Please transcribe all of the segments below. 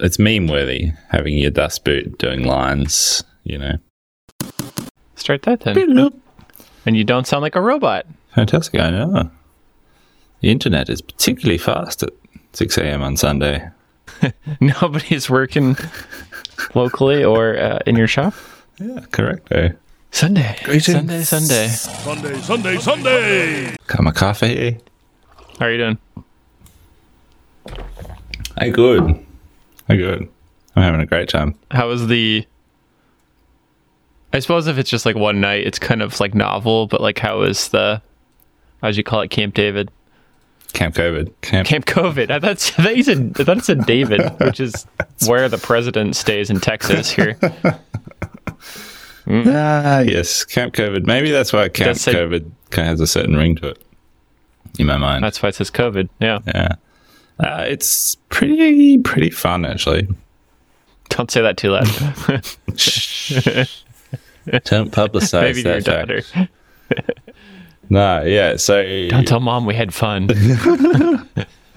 it's meme worthy having your dust boot doing lines. You know, Start that then. And you don't sound like a robot. fantastic. I know. The internet is particularly fast at six a.m. on Sunday. Nobody's working locally or uh, in your shop. Yeah, correct. Eh? Sunday. Sunday, Sunday. Sunday, Sunday, Sunday. Come a coffee. How are you doing? Hey, good. Hey, good. I'm having a great time. How was the. I suppose if it's just like one night, it's kind of like novel, but like how was the. How'd you call it? Camp David? Camp COVID. Camp. Camp COVID. I thought, I thought you said, I thought it said David, which is where the president stays in Texas here. Ah, yes, Camp COVID. Maybe that's why Camp COVID kind of has a certain ring to it in my mind. That's why it says COVID. Yeah. yeah, uh, it's pretty pretty fun actually. Don't say that too loud. Don't publicize Maybe to your that. daughter. No, yeah. So Don't tell mom we had fun.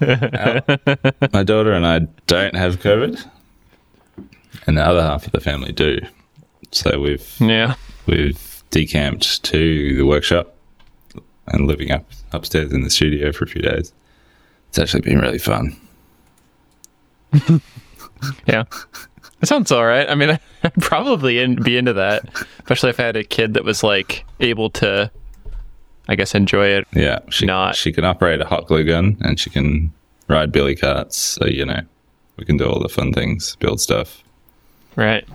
my daughter and I don't have COVID, and the other half of the family do. So we've yeah. we've decamped to the workshop and living up upstairs in the studio for a few days. It's actually been really fun. Yeah. That sounds all right. I mean, I'd probably in, be into that, especially if I had a kid that was like able to, I guess, enjoy it. Yeah, she Not- she can operate a hot glue gun and she can ride billy carts. So you know, we can do all the fun things, build stuff. Right.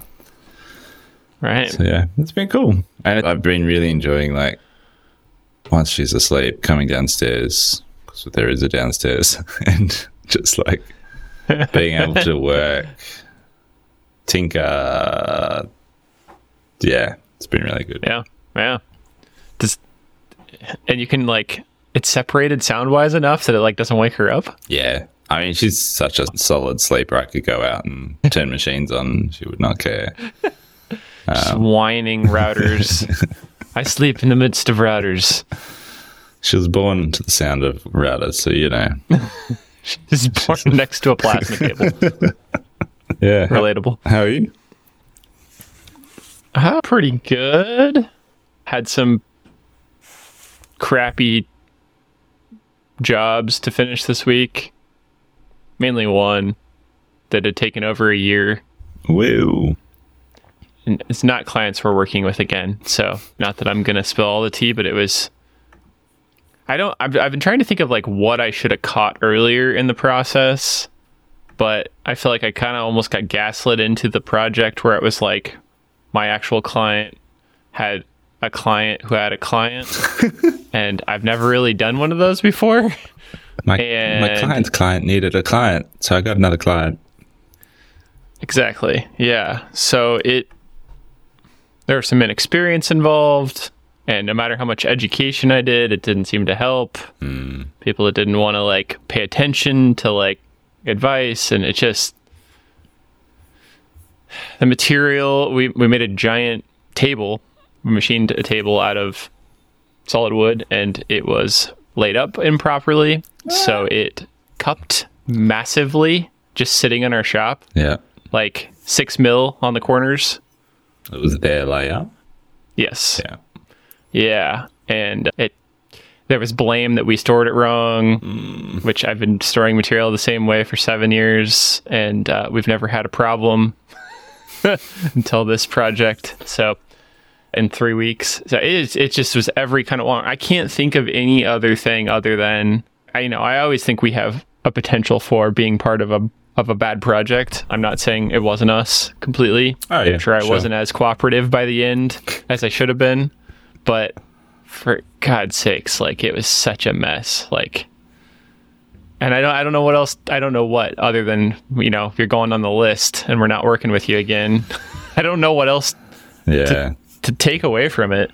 Right. So yeah, it's been cool, and I've been really enjoying like once she's asleep, coming downstairs because there is a downstairs, and just like being able to work, tinker. Yeah, it's been really good. Yeah. Yeah. Does, and you can like, it's separated sound wise enough that it like doesn't wake her up. Yeah. I mean, she's such a solid sleeper. I could go out and turn machines on. She would not care. Just whining routers. I sleep in the midst of routers. She was born to the sound of routers, so you know. Just born next to a plasma cable. Yeah. Relatable. How are you? Uh, pretty good. Had some crappy jobs to finish this week. Mainly one that had taken over a year. Woo. And it's not clients we're working with again. So, not that I'm going to spill all the tea, but it was. I don't. I've, I've been trying to think of like what I should have caught earlier in the process, but I feel like I kind of almost got gaslit into the project where it was like my actual client had a client who had a client, and I've never really done one of those before. My, my client's client needed a client, so I got another client. Exactly. Yeah. So it there was some inexperience involved, and no matter how much education I did, it didn't seem to help. Hmm. People that didn't want to like pay attention to like advice, and it just the material. We we made a giant table, we machined a table out of solid wood, and it was laid up improperly, so ah. it cupped massively just sitting in our shop Yeah. like six mil on the corners. It was their layout. Yes. Yeah. Yeah. And it there was blame that we stored it wrong, which I've been storing material the same way for seven years, and uh, we've never had a problem until this project. So in three weeks, so it it just was every kind of long. I can't think of any other thing other than I you know I always think we have a potential for being part of a of a bad project. I'm not saying it wasn't us completely. Oh, yeah, I'm sure I sure. wasn't as cooperative by the end as I should have been, but for God's sakes, like it was such a mess. Like, and I don't, I don't know what else. I don't know what other than you know if you're going on the list and we're not working with you again. I don't know what else Yeah. to take away from it.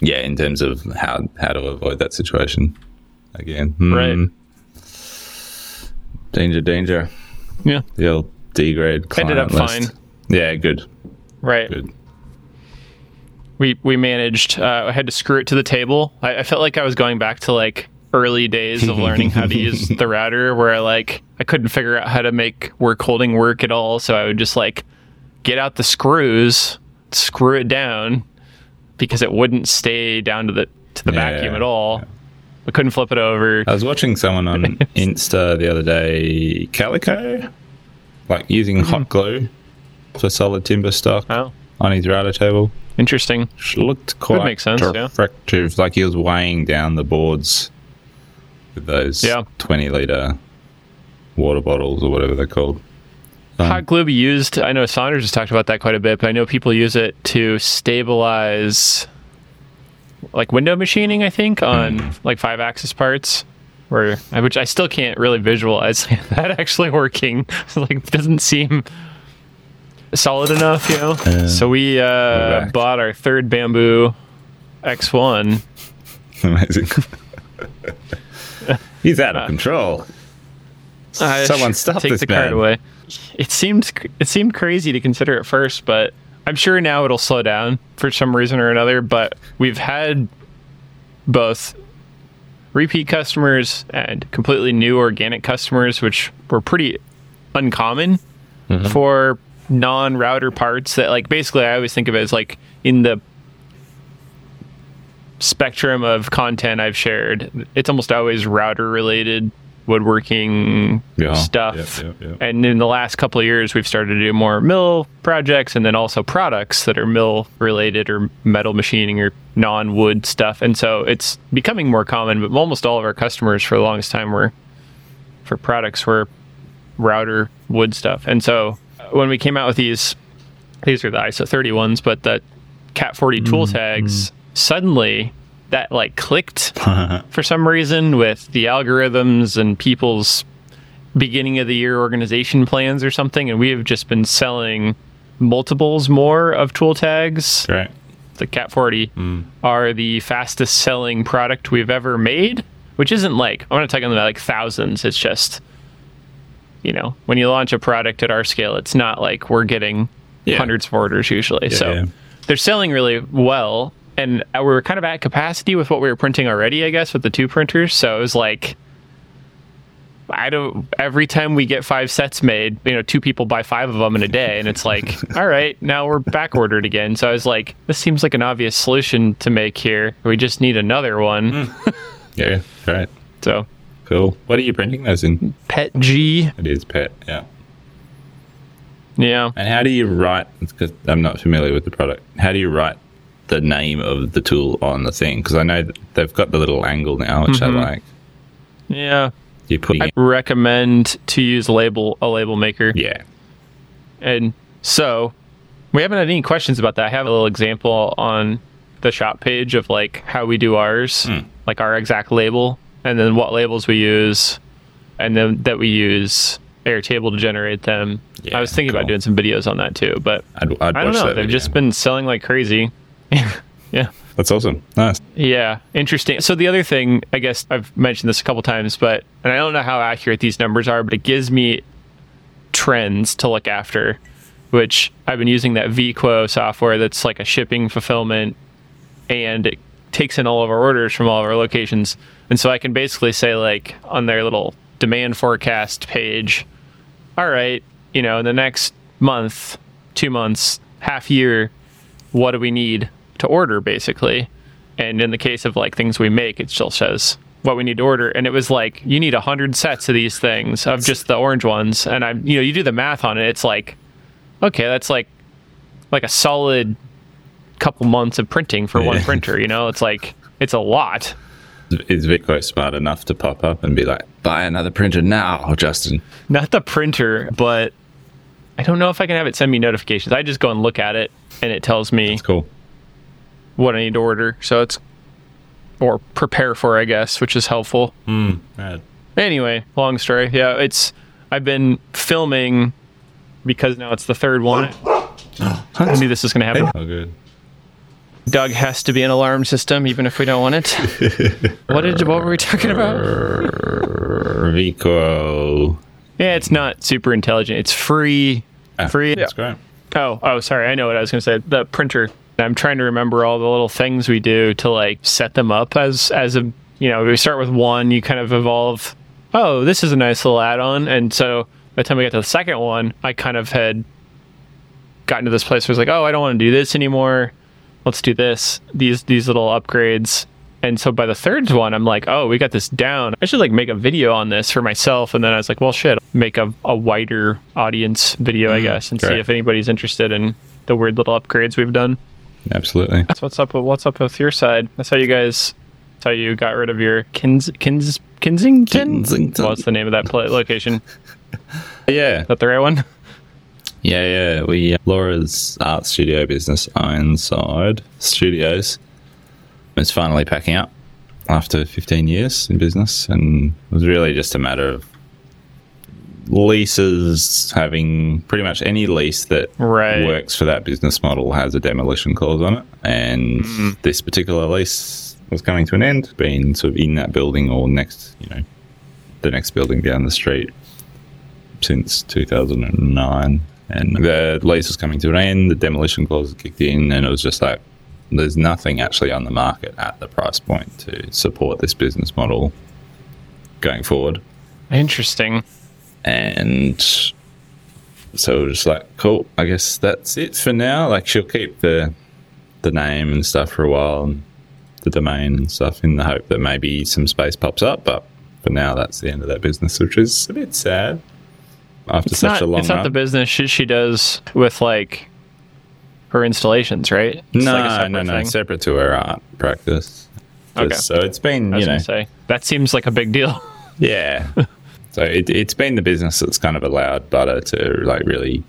yeah, in terms of how how to avoid that situation. Again. Hmm. Right. Danger, danger. Yeah. The old D grade Ended up list. fine. Yeah, good. Right. Good. We we managed. Uh, I had to screw it to the table. I, I felt like I was going back to like early days of learning how to use the router where I like I couldn't figure out how to make work holding work at all. So I would just like get out the screws, screw it down because it wouldn't stay down to the to the Yeah, vacuum at all. I couldn't flip it over. I was watching someone on Insta the other day, Calico, like using hot glue for solid timber stock Oh, on his router table. Interesting. Which looked quite make sense, yeah. Like he was weighing down the boards with those Yeah. 20 litre water bottles or whatever they're called. Um, Hot glue used. I know Saunders has talked about that quite a bit, but I know people use it to stabilize, like window machining. I think on Hmm. like five axis parts, where which I still can't really visualize that actually working. like it doesn't seem solid enough, you know. so we uh, bought our third Bambu X1. Amazing. He's out of control. Uh, Someone stop take this the man. away. It seemed it seemed crazy to consider at first, but I'm sure now it'll slow down for some reason or another. But we've had both repeat customers and completely new organic customers, which were pretty uncommon Mm-hmm. for non-router parts. That like basically, I always think of it as like in the spectrum of content I've shared, it's almost always router related woodworking Yeah. stuff. Yep, yep, yep. And in the last couple of years, we've started to do more mill projects and then also products that are mill related or metal machining or non wood stuff. And so it's becoming more common, but almost all of our customers for the longest time were for products were router wood stuff. And so when we came out with these, these are the ISO 30 ones, but the Cat 40 mm, tool mm. tags, suddenly that like clicked for some reason with the algorithms and people's beginning of the year organization plans or something. And we have just been selling multiples more of tool tags. Right. The Cat 40 mm. are the fastest selling product we've ever made, which isn't like, I'm not talking about like thousands. It's just, you know, when you launch a product at our scale, it's not like we're getting Yeah. hundreds of orders usually. so yeah. they're selling really well. And we were kind of at capacity with what we were printing already, I guess, with the two printers. So it was like, I don't. Every time we get five sets made, you know, two people buy five of them in a day, and it's like, all right, now we're back ordered again. So I was like, this seems like an obvious solution to make here. We just need another one. Mm. Yeah. Right. So Cool. What are you printing those in? PETG, It is pet. Yeah. yeah. And how do you write? Because I'm not familiar with the product. How do you write the name of the tool on the thing? Because I know they've got the little angle now, which I mm-hmm. like. Yeah, You're putting I it. recommend to use a label a label maker. Yeah. And so we haven't had any questions about that. I have a little example on the shop page of like how we do ours, hmm. like our exact label, and then what labels we use, and then that we use Airtable to generate them. Yeah, I was thinking cool. about doing some videos on that too, but I'd, I'd I don't watch know. They've just been selling like crazy. yeah. That's awesome. Nice. Yeah, interesting. So the other thing, I guess I've mentioned this a couple times, but and I don't know how accurate these numbers are, but it gives me trends to look after, which I've been using that Veeqo software that's like a shipping fulfillment and it takes in all of our orders from all of our locations. And so I can basically say like on their little demand forecast page, all right, you know, in the next month, 2 months, half year, what do we need to order basically? And in the case of like things we make it still says what we need to order. And it was like you need a hundred sets of these things of just the orange ones. And i'm you know you do the math on it it's like okay that's like like a solid couple months of printing for one printer you know? It's like it's a lot Is Veeqo smart enough to pop up and be like, buy another printer now, Justin? not the printer but i don't know if i can have it send me notifications i just go and look at it and it tells me It's cool. what i need to order so it's or prepare for i guess which is helpful hmm, Rad. Anyway, long story. Yeah, it's I've been filming because now it's the third one. I knew this was going to happen. Oh, good. Doug has to be an alarm system, even if we don't want it. what did what were we talking about? Veeqo. Yeah, it's not super intelligent. It's free. Ah, Free. That's great. Oh, oh, sorry. I know what I was going to say. The printer. I'm trying to remember all the little things we do to like set them up as as a you know, we start with one, you kind of evolve. Oh, this is a nice little add-on, and so by the time we got to the second one, I kind of had gotten to this place where it's like, oh, I don't want to do this anymore. Let's do this. These these little upgrades. And so by the third one, I'm like, oh, we got this down. I should like make a video on this for myself. And then I was like, well, shit, make a, a wider audience video, I mm-hmm. guess, and see if anybody's interested in the weird little upgrades we've done. Absolutely. That's what's up with what's up with your side. That's how you guys. That's how you got rid of your Kins Kins Kensington. Kensington. What's the name of that pla location? Is Yeah. that the right one? Yeah, yeah. We uh, Laura's art studio business, Ironside Studios, is finally packing up after 15 years in business, and it was really just a matter of leases having pretty much any lease that Right. works for that business model has a demolition clause on it, and this particular lease was coming to an end, being sort of in that building or next, you know, the next building down the street since 2009 and the lease was coming to an end the demolition clause kicked in and it was just like there's nothing actually on the market at the price point to support this business model going forward. Interesting. and so just like cool i guess that's it for now. Like she'll keep the the name and stuff for a while and the domain and stuff in the hope that maybe some space pops up but for now that's the end of that business which is a bit sad after It's such not. a long It's not run the business she, she does with like her installations, right? It's no like no no thing. separate to her art practice Okay. So it's been you know say that seems like a big deal. yeah so it, it's been the business that's kind of allowed butter to like really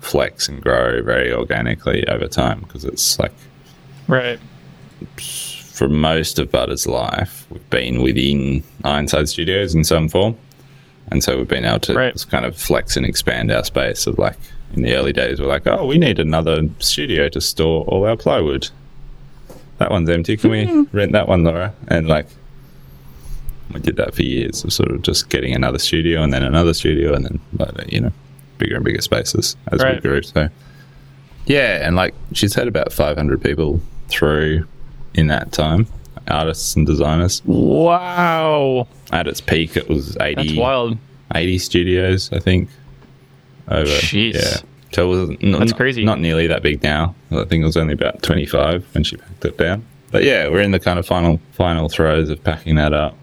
flex and grow very organically over time because it's like right. for most of Butter's life, we've been within Ironside Studios in some form. And so we've been able to Right. kind of flex and expand our space of like in the early days, we're like, oh, we need another studio to store all our plywood. That one's empty. Can we hmm. rent that one, Laura? And like, we did that for years of sort of just getting another studio and then another studio and then, you know, bigger and bigger spaces as we grew. So, yeah. And like, she's had about 500 people through in that time, artists and designers. Wow, At its peak, it was 80, that's wild. 80 studios, I think. Over, Jeez. yeah. So it was n- That's not, crazy. Not nearly that big now. I think it was only about 25 when she packed it down. But yeah, we're in the kind of final final throes of packing that up.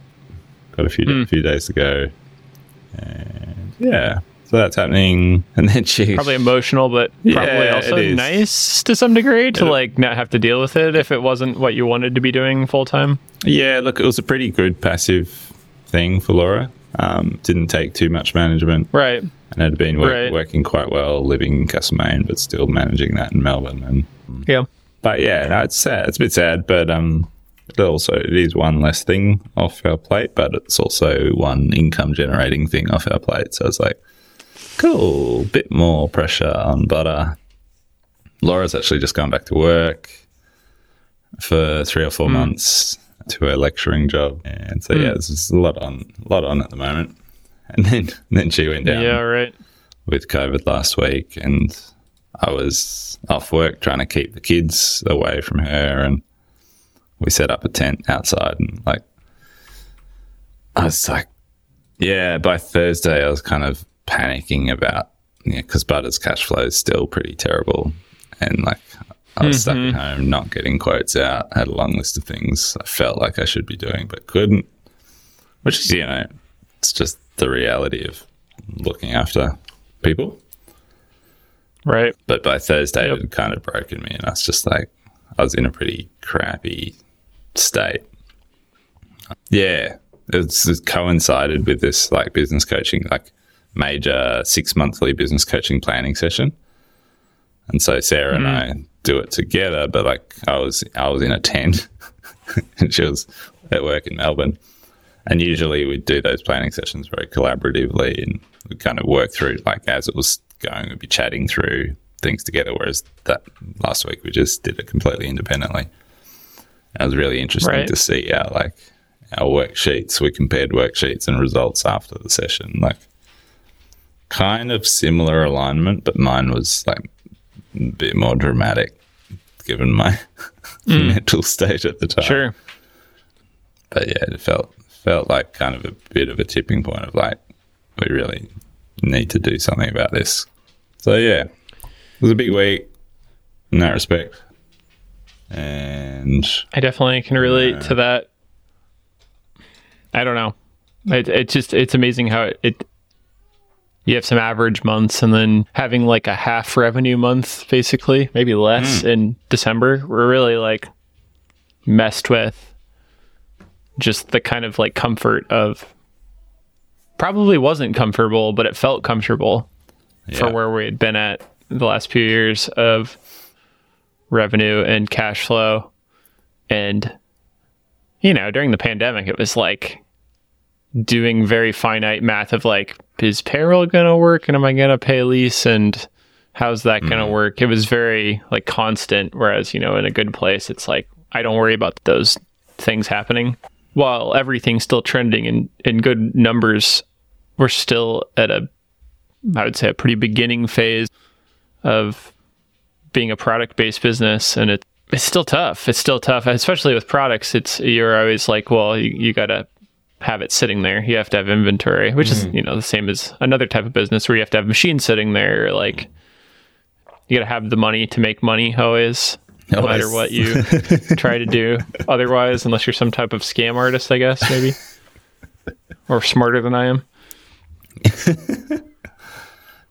Got a few Hmm. few days to go, and yeah, so that's happening. And then she Probably emotional, but probably Yeah, also nice to some degree to Yeah. like not have to deal with it if it wasn't what you wanted to be doing full time. Yeah, look, it was a pretty good passive thing for Laura. Um, didn't take too much management Right. and had been work, Right. working quite well living in Castlemaine, but still managing that in Melbourne. And Yeah. but yeah, no, it's sad. It's a bit sad, but um, it also it is one less thing off our plate, but it's also one income generating thing off our plate. So it's like, cool, bit more pressure on butter. Laura's actually just gone back to work for three or four hmm. months to her lecturing job, and so yeah, hmm. there's a lot on, a lot on at the moment. And then then she went down Yeah. Right. with COVID last week, and I was off work trying to keep the kids away from her, and we set up a tent outside, and like, I was like, yeah. By Thursday, I was kind of panicking about, yeah, because Butter's cash flow is still pretty terrible, and like. I was stuck at mm-hmm. home, not getting quotes out. Had a long list of things I felt like I should be doing, but couldn't. Which is, you know, it's just the reality of looking after people. Right. But by Thursday, Yep. it had kind of broken me, and I was just like, I was in a pretty crappy state. Yeah, it's it coincided with this like business coaching, like major six monthly business coaching planning session. And so Sarah and hmm. I do it together, but like I was I was in a tent and she was at work in Melbourne. And usually we'd do those planning sessions very collaboratively and we'd kind of work through like as it was going, we'd be chatting through things together. Whereas that last week we just did it completely independently. And it was really interesting Right. to see our like our worksheets. We compared worksheets and results after the session. Like kind of similar alignment, but mine was like a bit more dramatic given my mm. mental state at the time. Sure. but yeah, it felt felt like kind of a bit of a tipping point of like we really need to do something about this. So yeah, it was a big week in that respect, and I definitely can relate to that. I don't know. It, it just it's amazing how it, it you have some average months and then having like a half revenue month basically maybe less hmm. in december. We're really like messed with just the kind of like comfort of probably wasn't comfortable but it felt comfortable for where we had been at the last few years of revenue and cash flow. And you know during the pandemic it was like doing very finite math of like is payroll going to work and am i going to pay lease and how's that going to mm-hmm. work? It was very like constant whereas you know in a good place it's like i don't worry about those things happening. While everything's still trending in in good numbers we're still at a i would say a pretty beginning phase of being a product based business and it it's still tough. It's still tough especially with products. It's you're always like well you, you gotta have it sitting there you have to have inventory which is mm. you know the same as another type of business where you have to have machines sitting there like you gotta have the money to make money always no Always. matter what you try to do otherwise unless you're some type of scam artist i guess maybe or smarter than i am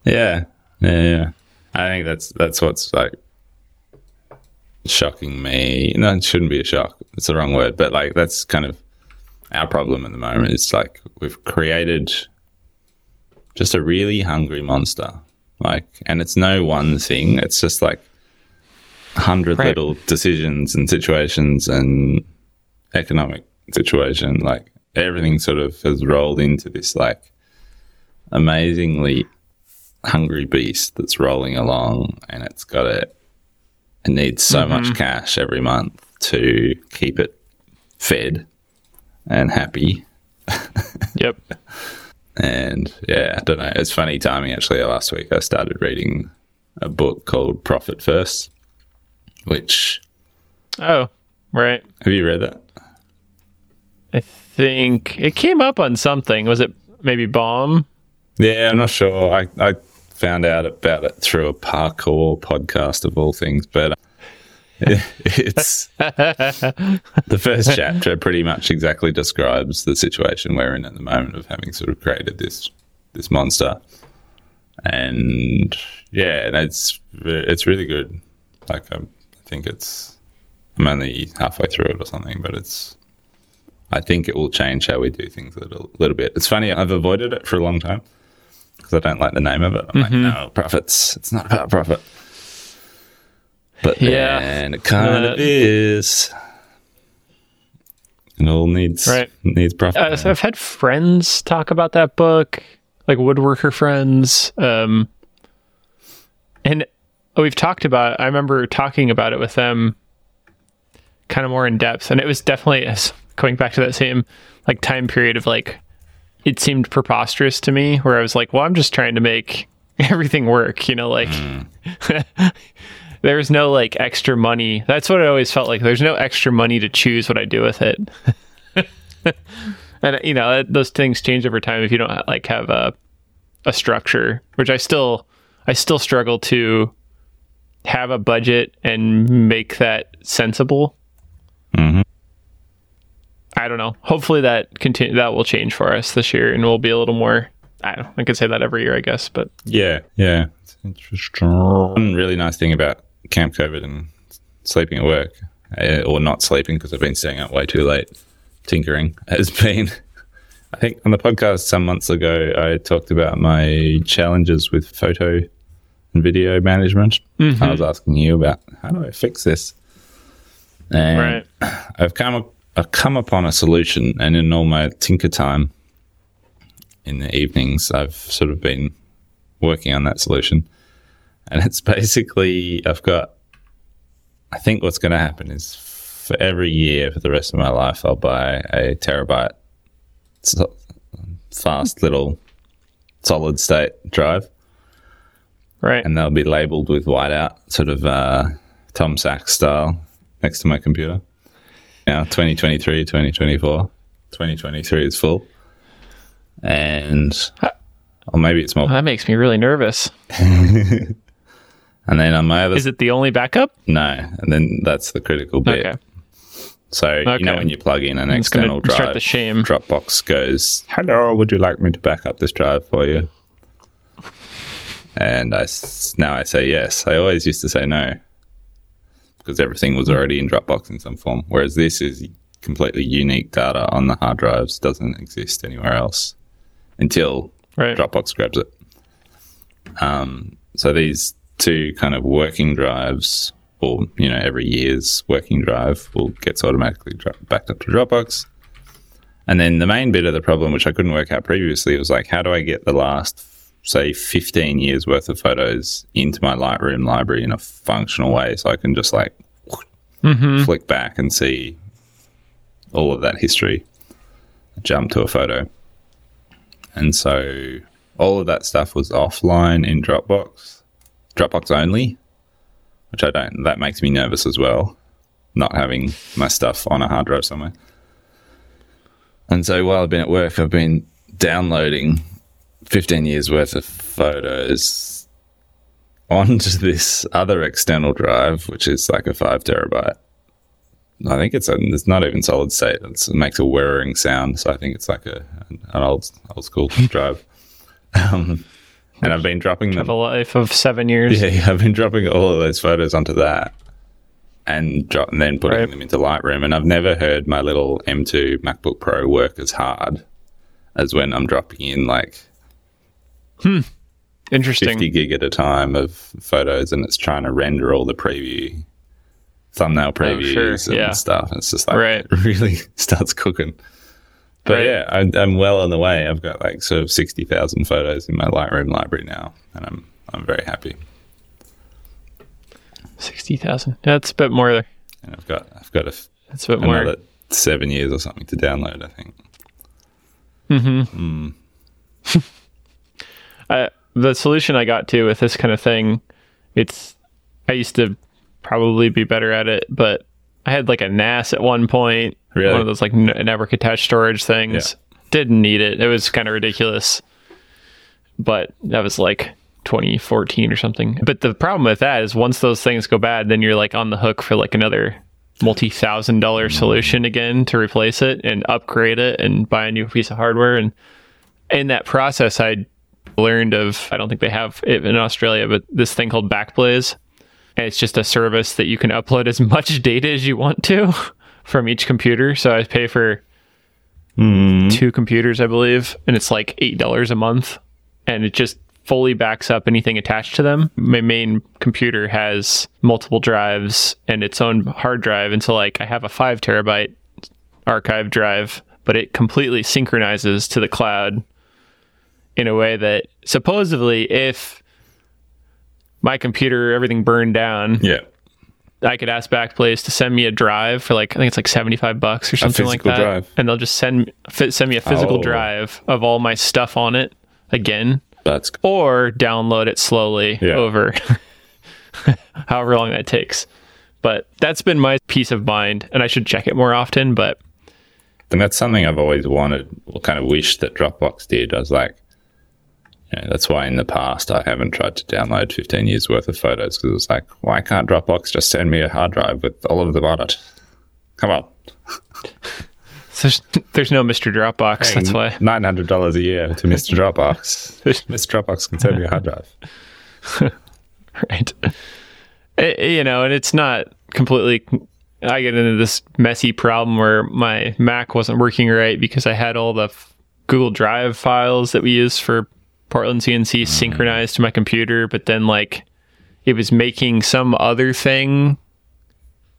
Yeah, yeah, yeah. I think that's that's what's like shocking me. No, it shouldn't be a shock. It's the wrong word, but like that's kind of our problem at the moment. It's like we've created just a really hungry monster. Like, and it's no one thing. It's just like a hundred Right. little decisions and situations and economic situation. Like everything sort of has rolled into this like amazingly hungry beast that's rolling along and it's got a it needs so much mm-hmm. cash every month to keep it fed and happy. Yep. And yeah i don't know it's funny timing actually. Last week i started reading a book called profit first which oh right. have you read that? I think it came up on something. Was it maybe bomb? yeah i'm not sure. I, I found out about it through a parkour podcast of all things but it's the first chapter pretty much exactly describes the situation we're in at the moment of having sort of created this this monster. And yeah and it's it's really good. Like i think it's i'm only halfway through it or something but it's i think it will change how we do things a little, little bit. It's funny i've avoided it for a long time because i don't like the name of it. I'm like mm-hmm. no profits. It's not about profit but Yeah. then it kind Uh, of is it all needs Right. needs profit Uh, so I've had friends talk about that book, like woodworker friends. Um, and we've talked about I remember talking about it with them kind of more in depth. And it was definitely going back to that same like time period of like, it seemed preposterous to me where I was like, well, I'm just trying to make everything work, you know, like there's no like extra money. That's what it always felt like. There's no extra money to choose what I do with it. and you know, those things change over time if you don't like have a a structure, which I still I still struggle to have a budget and make that sensible. Mhm. I don't know. Hopefully that continue that will change for us this year and we'll be a little more I don't know. I could say that every year, I guess, but Yeah, yeah. It's interesting. One really nice thing about Camp COVID and sleeping at work, uh, or not sleeping because I've been staying up way too late tinkering, has been. I think on the podcast some months ago, I talked about my challenges with photo and video management. I was asking you about how do I fix this? And Right. I've come up, I've come upon a solution, and in all my tinker time in the evenings, I've sort of been working on that solution. And it's basically, I've got, I think what's going to happen is for every year for the rest of my life, I'll buy a terabyte fast little solid state drive right. and they'll be labeled with whiteout, sort of uh, Tom Sachs style, next to my computer. Now, 2023, 2024. 2023 is full. And, or maybe it's more. That makes me really nervous. And then on my other, Is it the only backup? no, and then that's the critical bit. Okay. So you know when you plug in an It's external drive, the shame. Dropbox goes, "Hello, would you like me to back up this drive for you?" And I now I say yes. I always used to say no because everything was already in Dropbox in some form. Whereas this is completely unique data on the hard drives, doesn't exist anywhere else until Right. Dropbox grabs it. Um, so these two kind of working drives, or you know, every year's working drive will gets automatically dro- backed up to Dropbox. And then the main bit of the problem, which I couldn't work out previously, was like, how do I get the last, say, 15 years worth of photos into my Lightroom library in a functional way so I can just like mm-hmm. flick back and see all of that history, jump to a photo. And so all of that stuff was offline in Dropbox, Dropbox only, which I don't, that makes me nervous as well, not having my stuff on a hard drive somewhere. And so while I've been at work, I've been downloading 15 years worth of photos onto this other external drive, which is like a five terabyte. I think it's a, it's not even solid state. It's, it makes a whirring sound, so I think it's like a an old old school drive. Um, and I've been dropping them. The life of seven years. Yeah, yeah, I've been dropping all of those photos onto that, and, drop, and then putting Right. them into Lightroom. And I've never heard my little M2 MacBook Pro work as hard as when I'm dropping in like hmm. Interesting. 50 gig at a time of photos, and it's trying to render all the preview thumbnail previews Oh, sure, and yeah. stuff. It's just like Right. it really starts cooking. But Right. yeah, I'm, I'm well on the way. I've got like sort of sixty thousand photos in my Lightroom library now, and I'm I'm very happy. Sixty thousand. That's a bit more. And I've got I've got a, That's a bit more. another seven years or something to download. I think. Mm-hmm. Hmm. I, the solution I got to with this kind of thing, it's I used to probably be better at it, but I had like a NAS at one point, Really? one of those like n- network attached storage things. Didn't need it. It was kind of ridiculous, but that was like 2014 or something. But the problem with that is once those things go bad, then you're like on the hook for like another multi-thousand dollar solution again to replace it and upgrade it and buy a new piece of hardware and in that process i learned of i don't think they have it in australia but this thing called backblaze it's just a service that you can upload as much data as you want to from each computer. So i pay for hmm. two computers i believe and it's like eight dollars a month. And it just fully backs up anything attached to them. My main computer has multiple drives and its own hard drive. And so like i have a five terabyte archive drive but it completely synchronizes to the cloud in a way that supposedly if my computer everything burned down Yeah. i could ask backblaze to send me a drive for like i think it's like 75 bucks or something like that drive. and they'll just send send me a physical Oh. drive of all my stuff on it again That's or download it slowly Yeah. over however long that takes but that's been my peace of mind and i should check it more often but and that's something I've always wanted, or kind of wished that Dropbox did. I was like, that's why in the past I haven't tried to download 15 years worth of photos because it was like, why can't Dropbox just send me a hard drive with all of them on it? Come on. there's, there's no mr dropbox that's why $900 a year to Mr. Dropbox. Mr. Dropbox can send me a hard drive. right It- you know and it's not completely i get into this messy problem where my mac wasn't working right because i had all the f- google drive files that we use for portland cnc synchronized to my computer but then like it was making some other thing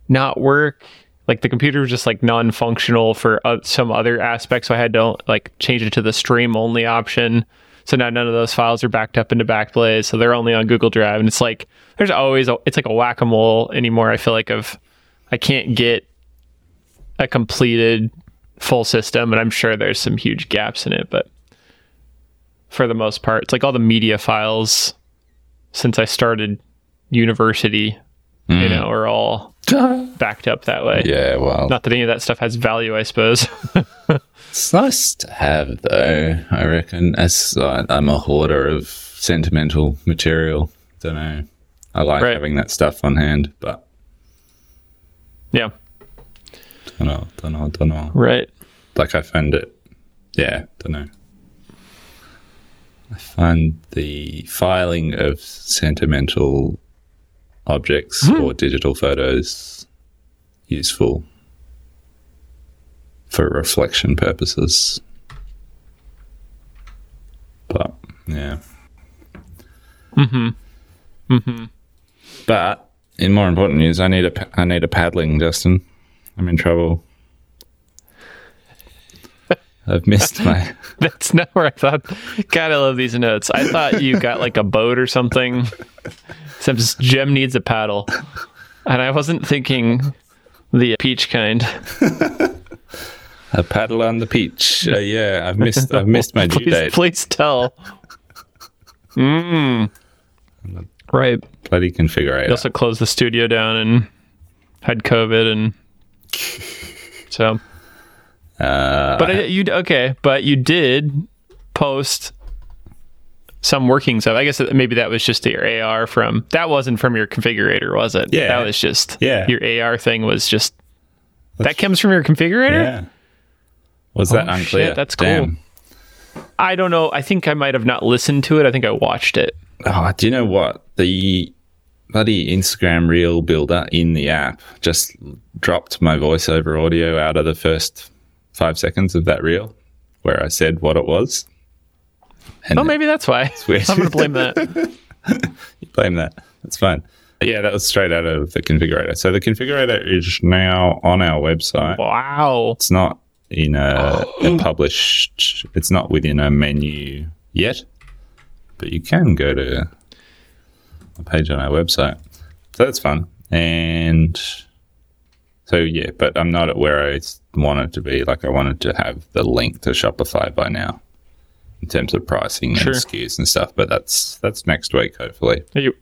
not work. Like the computer was just like non-functional for uh, some other aspect so i had to like change it to the stream only option. So now none of those files are backed up into backblaze so they're only on google drive and it's like there's always a, it's like a whack-a-mole anymore i feel like of i can't get a completed full system and i'm sure there's some huge gaps in it but for the most part it's like all the media files since i started university you know, are all backed up that way. Yeah, well, Not that any of that stuff has value, I suppose. it's nice to have, though. I reckon. As uh, I'm a hoarder of sentimental material, don't know. I like Right. having that stuff on hand, but yeah. don't know, don't know, don't know. Right. Like I find it, yeah, don't know. I find the filing of sentimental objects or digital photos useful for reflection purposes. But yeah. Mm-hmm. Mm-hmm. But in more important news, I need a I need a paddling, Justin. I'm in trouble. I've missed my That's not where I thought. God, I love these notes. I thought you got like a boat or something. Since Jem needs a paddle, and I wasn't thinking the peach kind. a paddle on the peach. Uh, yeah, I've missed I've missed my due Please, date. please tell. Mm. Right. Bloody configurator. You also closed the studio down and had COVID, and so. Uh, But you okay? But you did post some working stuff. I guess maybe that was just your AR from. That wasn't from your configurator, was it? Yeah. that was just. Yeah. your AR thing was just. that comes from your configurator. yeah. Was that Oh, unclear? shit, that's cool. Damn. I don't know. I think I might have not listened to it. I think I watched it. Oh, do you know what? The bloody Instagram reel builder in the app just dropped my voiceover audio out of the first five seconds of that reel where I said what it was. And Oh, maybe that's why. I'm gonna blame that. blame that. That's fine. Yeah, that was straight out of the configurator. So the configurator is now on our website. wow. It's not in a, a published. It's not within a menu yet, but you can go to a page on our website. So that's fun. And so yeah, but I'm not at where I wanted to be. Like I wanted to have the link to Shopify by now in terms of pricing Sure. and SKUs and stuff. But that's that's next week, hopefully. Are you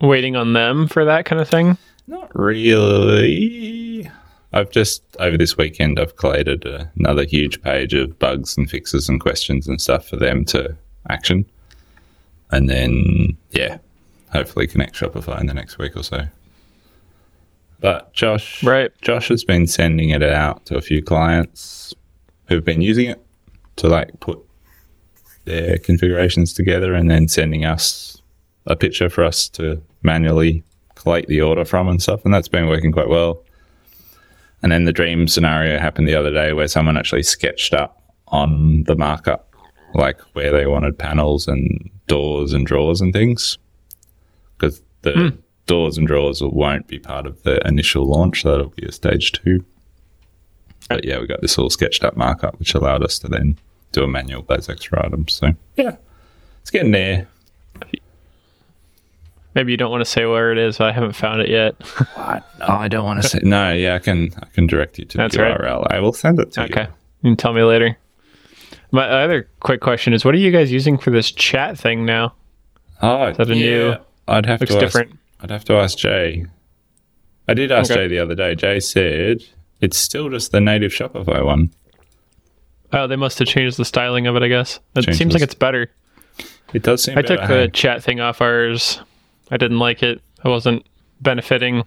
waiting on them for that kind of thing? Not really. I've just over this weekend I've collated another huge page of bugs and fixes and questions and stuff for them to action, and then yeah, hopefully connect Shopify in the next week or so. But Josh, Right. Josh has been sending it out to a few clients who've been using it to like put their configurations together and then sending us a picture for us to manually collate the order from and stuff. And that's been working quite well. And then the dream scenario happened the other day where someone actually sketched up on the markup, like where they wanted panels and doors and drawers and things. Because the hmm. Doors and drawers won't be part of the initial launch. That'll be a stage two. But yeah, we got this all sketched up markup, which allowed us to then do a manual of those extra items. So yeah, it's getting there. Maybe you don't want to say where it is. I haven't found it yet. Oh, I don't want to say no. Yeah, I can. I can direct you to That's the right. URL. I will send it to Okay. you. Okay, you can tell me later. My other quick question is what are you guys using for this chat thing now? Oh, is that a new- I'd have Looks to different. I'd have to ask Jay. I did ask Okay. Jay the other day. Jay said it's still just the native Shopify one. Oh, they must have changed the styling of it, I guess. It seems like it's better. It does seem. I better, took hey? the chat thing off ours. I didn't like it. I wasn't benefiting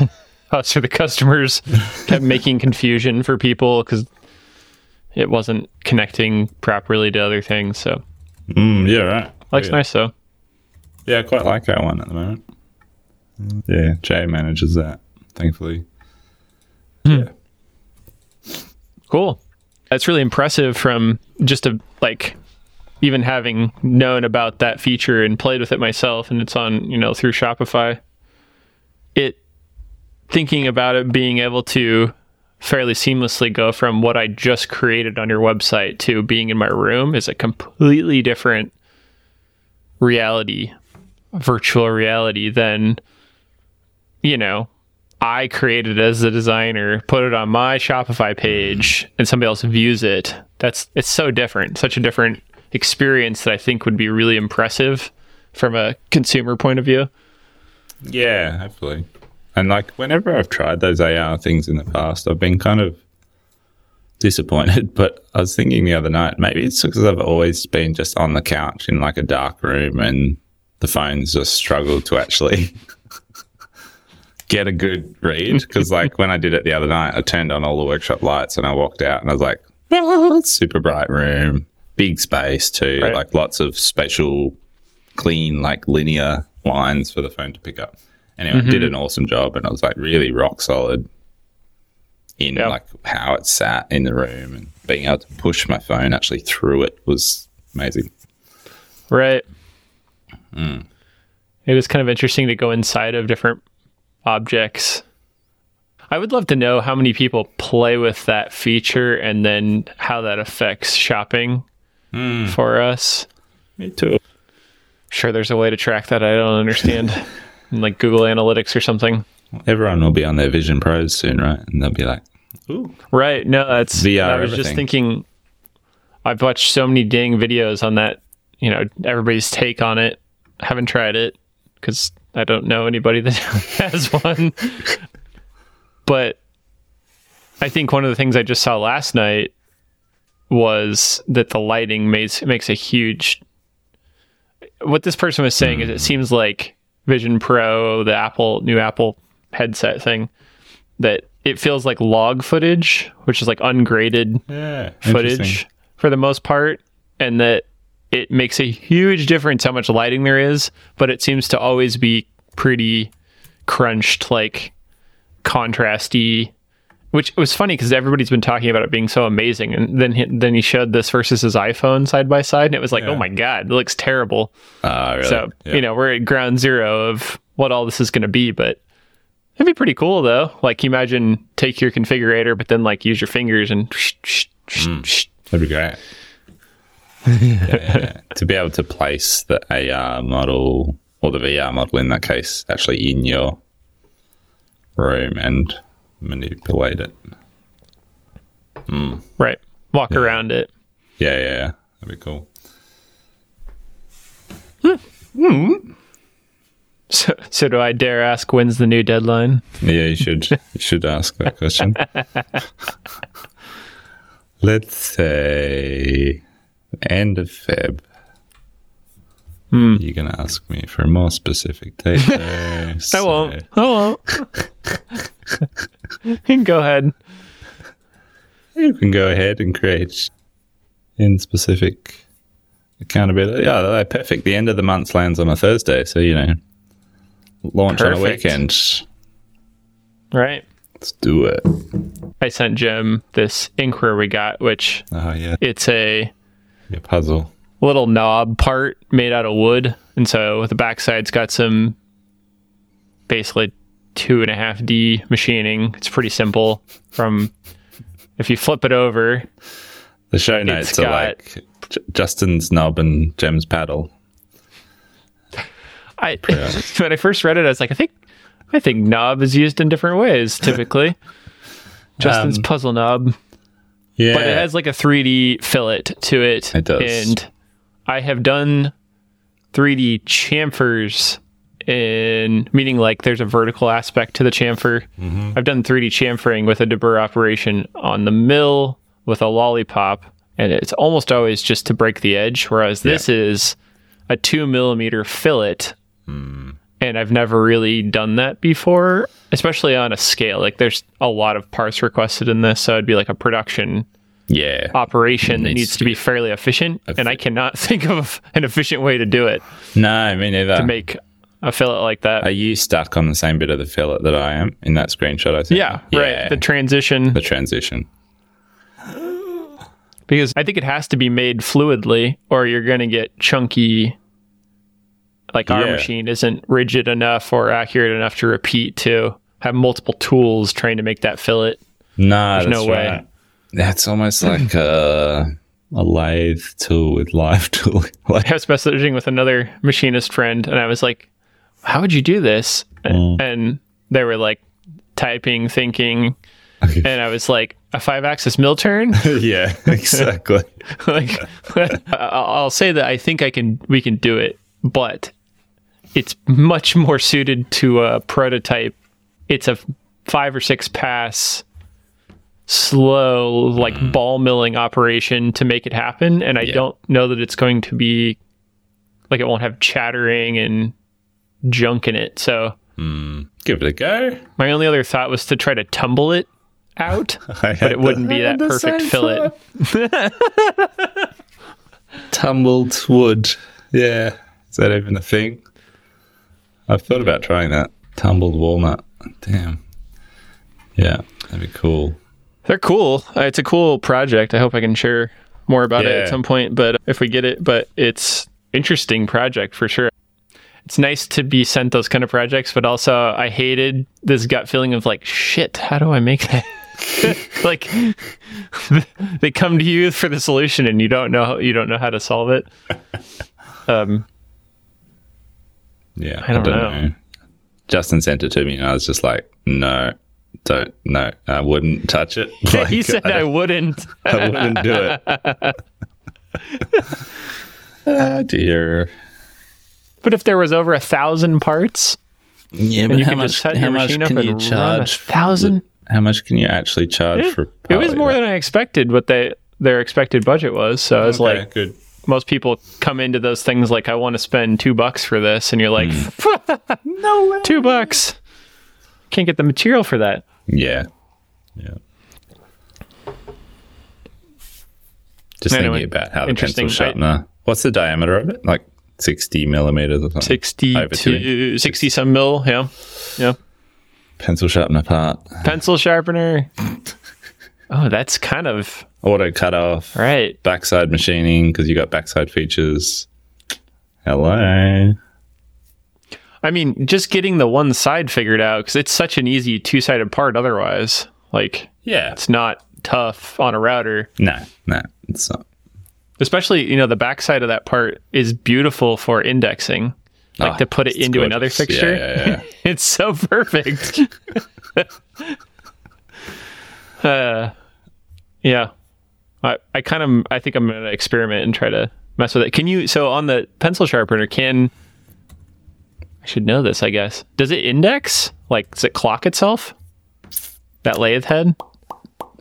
us or the customers. Kept making confusion for people because it wasn't connecting properly to other things. So Mm, yeah, right. looks yeah. nice though. Yeah, I quite like that one at the moment. Yeah, Jay manages that, thankfully. Hmm. Yeah. Cool. That's really impressive from just a like even having known about that feature and played with it myself and it's on, you know, through Shopify. It thinking about it being able to fairly seamlessly go from what I just created on your website to being in my room is a completely different reality, virtual reality than you know, I created it as a designer, put it on my Shopify page, mm. and somebody else views it. That's it's so different, such a different experience that I think would be really impressive from a consumer point of view. Yeah, hopefully. And like whenever I've tried those AR things in the past, I've been kind of disappointed. But I was thinking the other night, maybe it's because I've always been just on the couch in like a dark room and the phones just struggle to actually get a good read. Because like when I did it the other night, I turned on all the workshop lights and I walked out and I was like, "Oh, super bright room, big space too, Right. like lots of spatial, clean, like linear lines for the phone to pick up. Anyway, it did mm-hmm. an awesome job and I was like really rock solid in Yeah. like how it sat in the room and being able to push my phone actually through it was amazing. Right. Mm. It is kind of interesting to go inside of different objects. I would love to know how many people play with that feature and then how that affects shopping hmm. for us. Me too. Sure, there's a way to track that I don't understand, like Google Analytics or something. Everyone will be on their Vision Pros soon, right? And they'll be like, "Ooh, Right. No, that's VR I was just thinking I've watched so many dang videos on that, you know, everybody's take on it. Haven't tried it cuz I don't know anybody that has one. but I think one of the things I just saw last night was that the lighting makes makes a huge what this person was saying is it hmm. seems like Vision Pro, the Apple new Apple headset thing, that it feels like log footage, which is like ungraded yeah, footage for the most part, and that it makes a huge difference how much lighting there is, but it seems to always be pretty crunched, like contrasty. Which was funny because everybody's been talking about it being so amazing, and then he, then he showed this versus his iPhone side by side, and it was like, Yeah. oh my god, it looks terrible. Ah, really? So, Yeah. you know, we're at ground zero of what all this is going to be, but it'd be pretty cool though. Like, imagine take your configurator, but then like use your fingers and That'd be great. Yeah, yeah, yeah. To be able to place the AR model or the VR model in that case actually in your room and manipulate it. Hmm. right, walk around it. Yeah, yeah, yeah. That'd be cool. Hmm. Hmm. So, so do I dare ask when's the new deadline? Yeah, you should you should ask that question. Let's say end of Feb. Hmm. You're gonna ask me for a more specific date. though, I won't. I won't. you can go ahead. You can go ahead and create in specific accountability. Yeah, they're perfect. The end of the month lands on a Thursday, so you know, launch on a Perfect. weekend. Right. Let's do it. I sent Jem this inquiry we got, which Oh yeah, it's a your puzzle. little knob part made out of wood, and so the backside's got some basically two and a half D machining. It's pretty simple. From if you flip it over, The show notes are got- like J- Justin's knob and Jem's paddle. I when I first read it, I was like, I think I think knob is used in different ways typically. Justin's Um, puzzle knob, Yeah, but it has like a 3D fillet to it. It does. and I have done 3D chamfers in meaning like there's a vertical aspect to the chamfer. Mm-hmm. I've done 3D chamfering with a deburr operation on the mill with a lollipop, and it's almost always just to break the edge. Whereas this is a two millimeter fillet, Hmm. And I've never really done that before, especially on a scale. Like there's a lot of parts requested in this, so it'd be like a production yeah. operation that Needs to be fairly efficient, and I cannot think of an efficient way to do it No, me neither. to make a fillet like that. Are you stuck on the same bit of the fillet that I am in that screenshot I sent? yeah, you? right. The transition, the transition. because I think it has to be made fluidly, or you're going to get chunky. Like our Yeah. machine isn't rigid enough or accurate enough to repeat to have multiple tools trying to make that fillet. No, There's that's no way. right. That's almost like a, a lathe tool with live tool. Like, I was messaging with another machinist friend, and I was like, "How would you do this?" Mm. And they were like typing, thinking, and I was like, "A five-axis mill turn." yeah, exactly. like, I'll I'll say that I think I can. We can do it, but it's much more suited to a prototype. It's a five or six pass slow like hmm. ball milling operation to make it happen and I Yeah. don't know that it's going to be like it won't have chattering and junk in it. So hmm. Give it a go. my only other thought was to try to tumble it out, but it wouldn't be that perfect fillet. Tumbled wood. Yeah. Is that even a thing? I've thought about trying that. Tumbled walnut. Damn. Yeah, that'd be cool. They're cool. Uh, It's a cool project. I hope I can share more about it at some point. But if we get it, but it's interesting project for sure. It's nice to be sent those kind of projects, but also I hated this gut feeling of like, shit, how do I make that? like they come to you for the solution and you don't know you don't know how to solve it. Um, Yeah, I don't know. Justin sent it to me, and I was just like, "No, don't, no, I wouldn't touch it." Like, he said I wouldn't. I wouldn't do it. oh dear. But if there was over a thousand parts, Yeah, and you set your machine up and run a thousand. How much can you actually charge It, for? it was more than I expected. What they their expected budget was. So I was Okay, like, good. Most people come into those things like, I want to spend two bucks for this, and you're like, Hmm. no way, two bucks. Can't get the material for that. Yeah, yeah. Just Anyway, thinking about how the interesting. pencil sharpener. What's the diameter of it? Like sixty millimeters or something. Sixty Over to sixty some mil. Yeah, yeah. Pencil sharpener part. Pencil sharpener. Oh, that's kind of Auto cut off. right. Backside machining because you got backside features. Hello. I mean, just getting the one side figured out because it's such an easy two sided part. Otherwise, like Yeah. it's not tough on a router. No, no, it's not. especially you know the backside of that part is beautiful for indexing like Ah, to put it into another gorgeous. fixture Yeah, yeah, yeah. it's so perfect uh, yeah i, I kind of i think i'm gonna experiment and try to mess with it can you so on the pencil sharpener can i should know this i guess does it index like does it clock itself that lathe head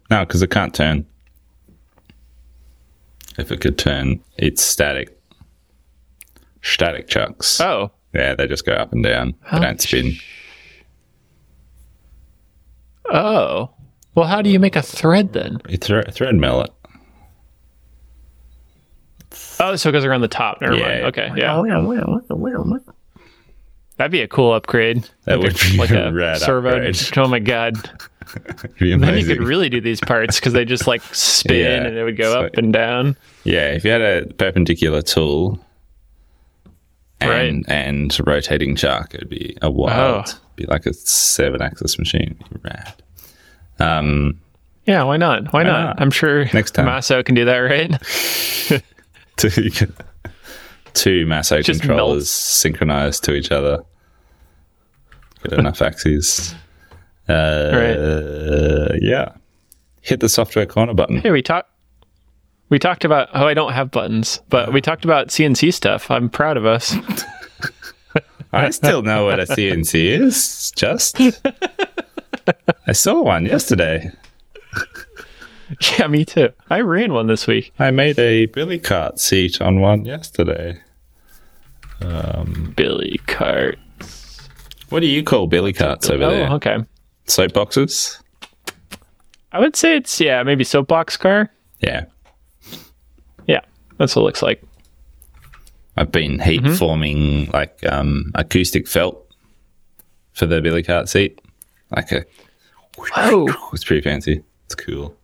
No, because it can't turn. If it could turn, it's static. Static chucks. oh Yeah, they just go up and down. They don't spin. oh well how do you make a thread then You thre- thread mill it. Oh, so it goes around the top. Never Yeah. mind. Okay, yeah. That'd be a cool upgrade. That would be like a a rad servo. upgrade. Oh my god! It'd Then you could really do these parts because they just like spin Yeah. and it would go So- up and down. yeah, if you had a perpendicular tool and Right. and rotating chuck, it'd be a wild. Oh. Be like a seven axis machine. Rad. Um, Yeah, why not? Why not? not? I'm sure Next time. Masso can do that, right? two, two Masso Just controllers melts. synchronized to each other. Get enough axes. Uh, Yeah. Hit the software corner button. Hey, we talked. We talked about. Oh, I don't have buttons, but we talked about CNC stuff. I'm proud of us. I still know what a CNC is. Just. I saw one yesterday. yeah, me too. I ran one this week. I made a billy cart seat on one yesterday. Um, Billy Cart. What do you call billy carts over Oh, there? okay. Soapboxes? I would say it's yeah, maybe soapbox car. Yeah. Yeah, that's what it looks like. I've been heat Mm-hmm. forming like um, acoustic felt for the billy cart seat. Like a, Oh, it's pretty fancy. It's cool.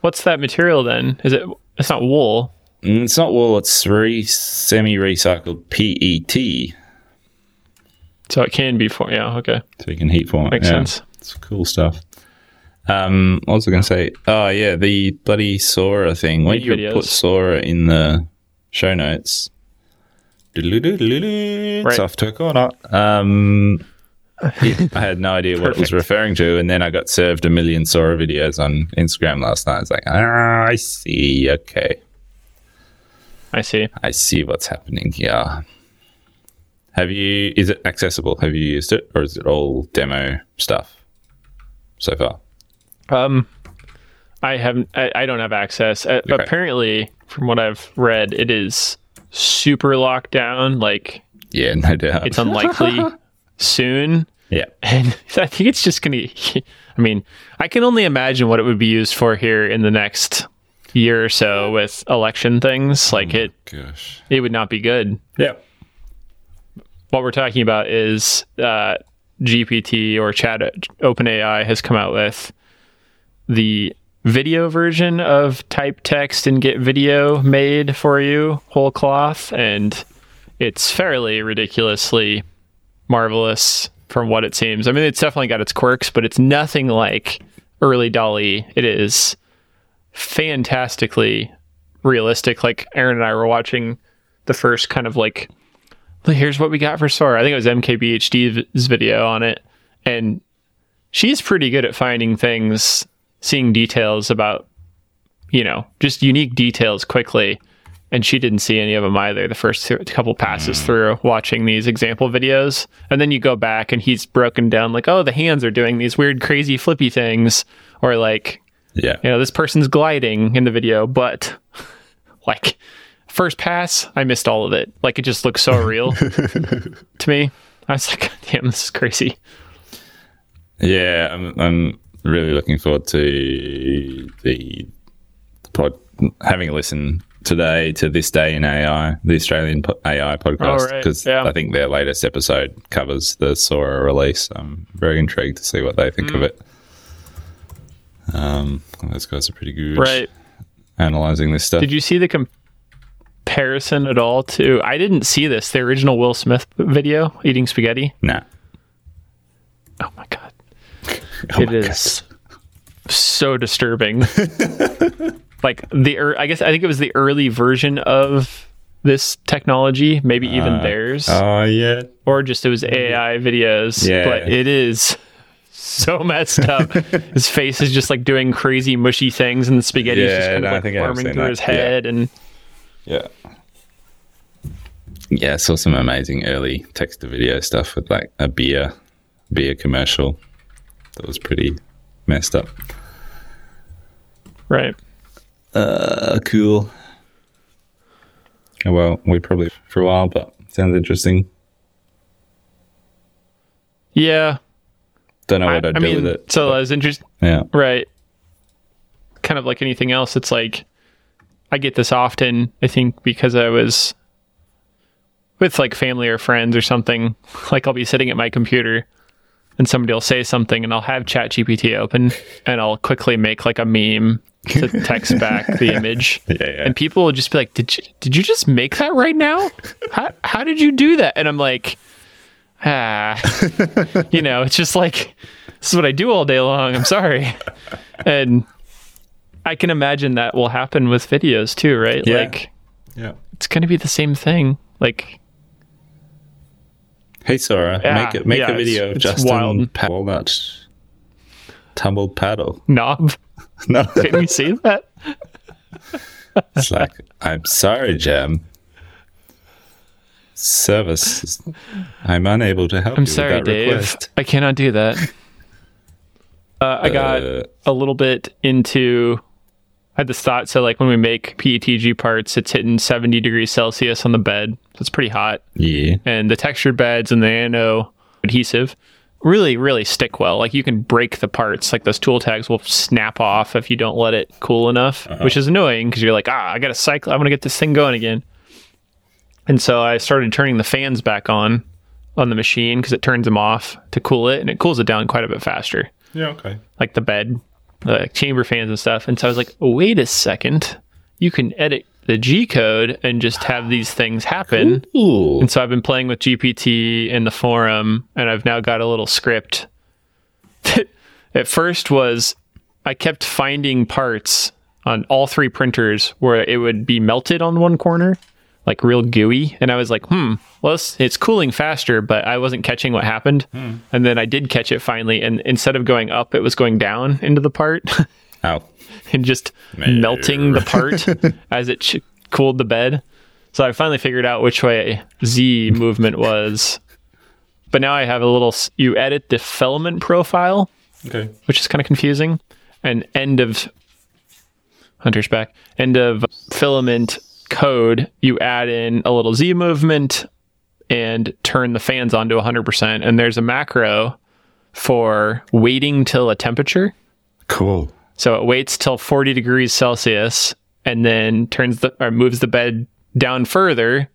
what's that material then? Is it? It's not wool. Mm, It's not wool. It's re- semi-recycled PET, So it can be for yeah, okay. so you can heat form it. Makes Yeah, sense. It's cool stuff. Um, what was I going to say? Oh yeah, the bloody Sora thing. When you videos. put Sora in the show notes, Right. off to a corner. Um, I had no idea what it was referring to, and then I got served a million Sora videos on Instagram last night. It's like, ah, I see. Okay, I see. I see what's happening here. Have you? Is it accessible? Have you used it, or is it all demo stuff so far? Um, I haven't. I, I don't have access. Uh, Okay. Apparently, from what I've read, it is super locked down. Like Yeah, no doubt. it's unlikely soon. yeah, And I think it's just going to. I mean, I can only imagine what it would be used for here in the next year or so with election things. Like it, gosh. it would not be good. Yeah. What we're talking about is uh, GPT or Chat OpenAI has come out with the video version of type text and get video made for you whole cloth, and it's fairly ridiculously marvelous from what it seems. I mean, it's definitely got its quirks, but it's nothing like early DALL-E. It is fantastically realistic. Like Aaron and I were watching the first kind of like, here's what we got for Sora. I think it was MKBHD's video on it, and she's pretty good at finding things, seeing details about, you know, just unique details quickly. And she didn't see any of them either the first two- couple passes hmm. through watching these example videos. And then you go back and he's broken down, like, oh, the hands are doing these weird, crazy, flippy things. Or like, Yeah. you know, this person's gliding in the video, but like first pass, I missed all of it. Like it just looks so real to me. I was like, damn, this is crazy. Yeah, I'm, I'm really looking forward to the pod, having a listen today to this day in AI, the Australian AI podcast, Oh, right. because Yeah. I think their latest episode covers the Sora release. I'm very intrigued to see what they think Mm. of it. Um, those guys are pretty good, Right. Analyzing this stuff. Did you see the comparison at all to? I didn't see this. The original Will Smith video, eating spaghetti. Nah. Oh my god, Oh it my is so disturbing. like the, ear- I guess I think it was the early version of this technology, maybe uh, even theirs. God. Oh yeah. or just it was AI videos. Yeah. But it is so messed up. his face is just like doing crazy mushy things, and the spaghetti is just kind no, of like think forming through that. his head. And Yeah. Yeah, I saw some amazing early text to video stuff with like a beer beer commercial that was pretty messed up. right, Uh cool. Oh, well, we probably for a while, but sounds interesting. yeah. Don't know what I'd I do mean, with it. so I was interested. Yeah. Right. Kind of like anything else, it's like I get this often. I think because I was with like family or friends or something. Like I'll be sitting at my computer and somebody will say something and I'll have ChatGPT open and I'll quickly make like a meme to text back the image. Yeah, yeah. And people will just be like, "Did you did you just make that right now? How how did you do that?" And I'm like, "Ah, you know, it's just like this is what I do all day long. I'm sorry." And I can imagine that will happen with videos too, right? Yeah. Like yeah. it's going to be the same thing. Like Hey Sora, Yeah, make it make yeah, a video of Justin wild. Pa- Walnut tumbled paddle. knob. No, Can you see that? it's like I'm sorry, Jem. Service. I'm unable to help I'm you sorry, with that Dave. request. I cannot do that. Uh, I got Uh, a little bit into. I had this thought. So, like when we make PETG parts, it's hitting 70 degrees Celsius on the bed. So it's pretty hot. Yeah. And the textured beds and the nano adhesive really, really stick well. Like you can break the parts. Like those tool tags will snap off if you don't let it cool enough, which is annoying because you're like, ah, I got to cycle. I want to get this thing going again. And so I started turning the fans back on on the machine because it turns them off to cool it, and it cools it down quite a bit faster, Yeah. Okay. like the bed, the chamber fans and stuff. And so I was like, wait a second, you can edit the G code and just have these things happen. Ooh. And so I've been playing with GPT in the forum, and I've now got a little script. that At first was I kept finding parts on all three printers where it would be melted on one corner, like real gooey, and I was like, hmm, well, it's, it's cooling faster, but I wasn't catching what happened. And then I did catch it finally, and instead of going up, it was going down into the part. Ow. and just melting the part as it ch- cooled the bed. So I finally figured out which way Z movement was. But now I have a little. You edit the filament profile, Okay. which is kind of confusing. And end of Hunter's back. End of filament code. You add in a little Z movement and turn the fans on to 100%. And there's a macro for waiting till a temperature. Cool. So it waits till 40 degrees Celsius and then turns the or moves the bed down further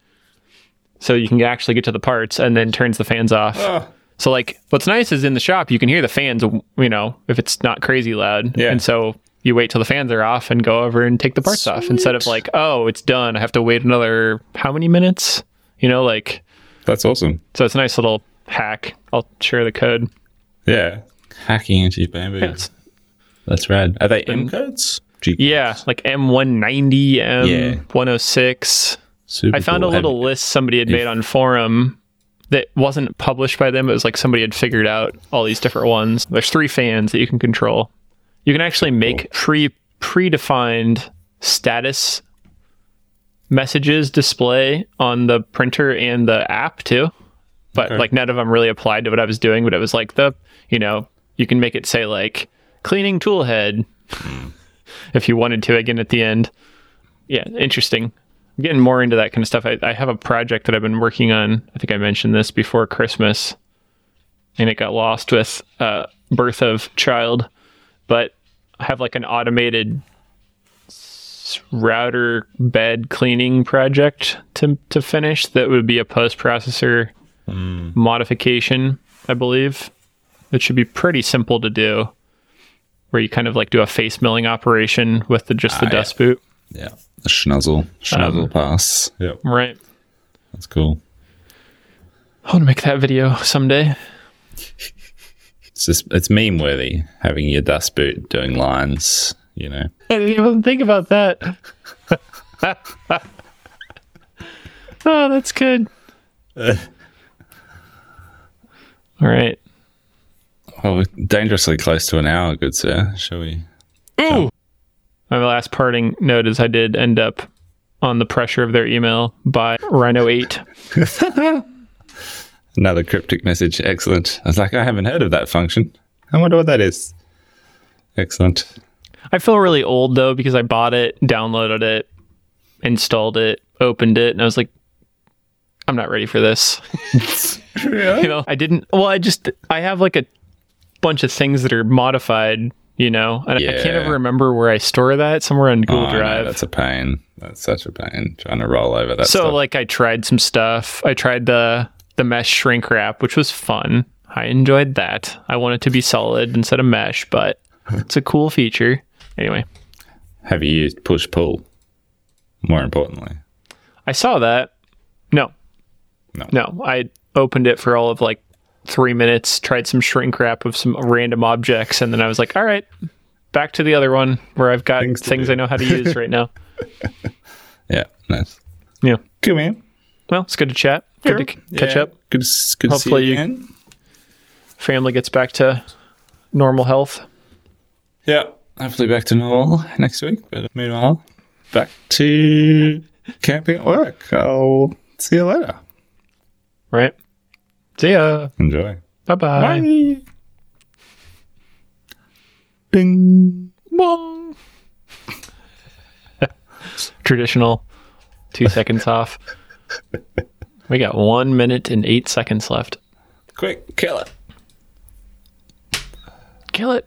so you can actually get to the parts and then turns the fans off. Ah. So like what's nice is in the shop you can hear the fans, you know, if it's not crazy loud. Yeah. And so you wait till the fans are off and go over and take the parts off instead of like, oh, it's done. I have to wait another how many minutes? You know, like That's awesome. so it's a nice little hack. I'll share the code. Yeah. Hacking into Bambu. It's- That's rad. Are they M codes? G- yeah, like M190, M106. I found cool. a little Have- list somebody had made on forum that wasn't published by them. It was like somebody had figured out all these different ones. There's three fans that you can control. You can actually make pre predefined status messages display on the printer and the app too. But Okay. like none of them really applied to what I was doing. But it was like the you know you can make it say like cleaning tool head if you wanted to again at the end. Yeah, interesting. I'm getting more into that kind of stuff. I, I have a project that I've been working on. I think I mentioned this before Christmas, and it got lost with uh, birth of child. But I have like an automated router bed cleaning project to to finish. That would be a post processor modification, I believe. It should be pretty simple to do, where you kind of like do a face milling operation with the just the Ah, yeah. dust boot, Yeah. The schnuzzle. Schnuzzle pass. Yeah. right? That's cool. I want to make that video someday. It's just it's meme worthy having your dust boot doing lines, you know. I didn't even think about that. oh, that's good. All right. Well, we're dangerously close to an hour, good sir. Shall we? Ooh. My last parting note is I did end up on the pressure of their email by Rhino 8. Another cryptic message. Excellent. I was like, I haven't heard of that function. I wonder what that is. Excellent. I feel really old though because I bought it, downloaded it, installed it, opened it, and I was like, I'm not ready for this. you know, I didn't. Well, I just I have like a bunch of things that are modified. You know, and I can't Yeah. ever remember where I store that. Somewhere on Google Oh, no, Drive. that's a pain. That's such a pain trying to roll over that so stuff. like I tried some stuff. I tried the the mesh shrink wrap, which was fun. I enjoyed that. I want it to be solid instead of mesh, but it's a cool feature. Anyway, Have you used push pull? More importantly. I saw that. No. No. No. I opened it for all of like three minutes, tried some shrink wrap of some random objects, and then I was like, all right, back to the other one where I've got Things things. I know how to use right now. Yeah, nice. Yeah. Good man. Well, it's good to chat. Good to c- catch Yeah. up. Good, to s- good to see Hopefully you you- again. Family gets back to normal health. Yeah, hopefully back to normal next week. But meanwhile, back to camping at work. I'll see you later. Right. See ya. Enjoy. Bye-bye. Bye. Ding. Bong. Traditional two seconds off. We got one minute and eight seconds left. Quick, kill it. Kill it.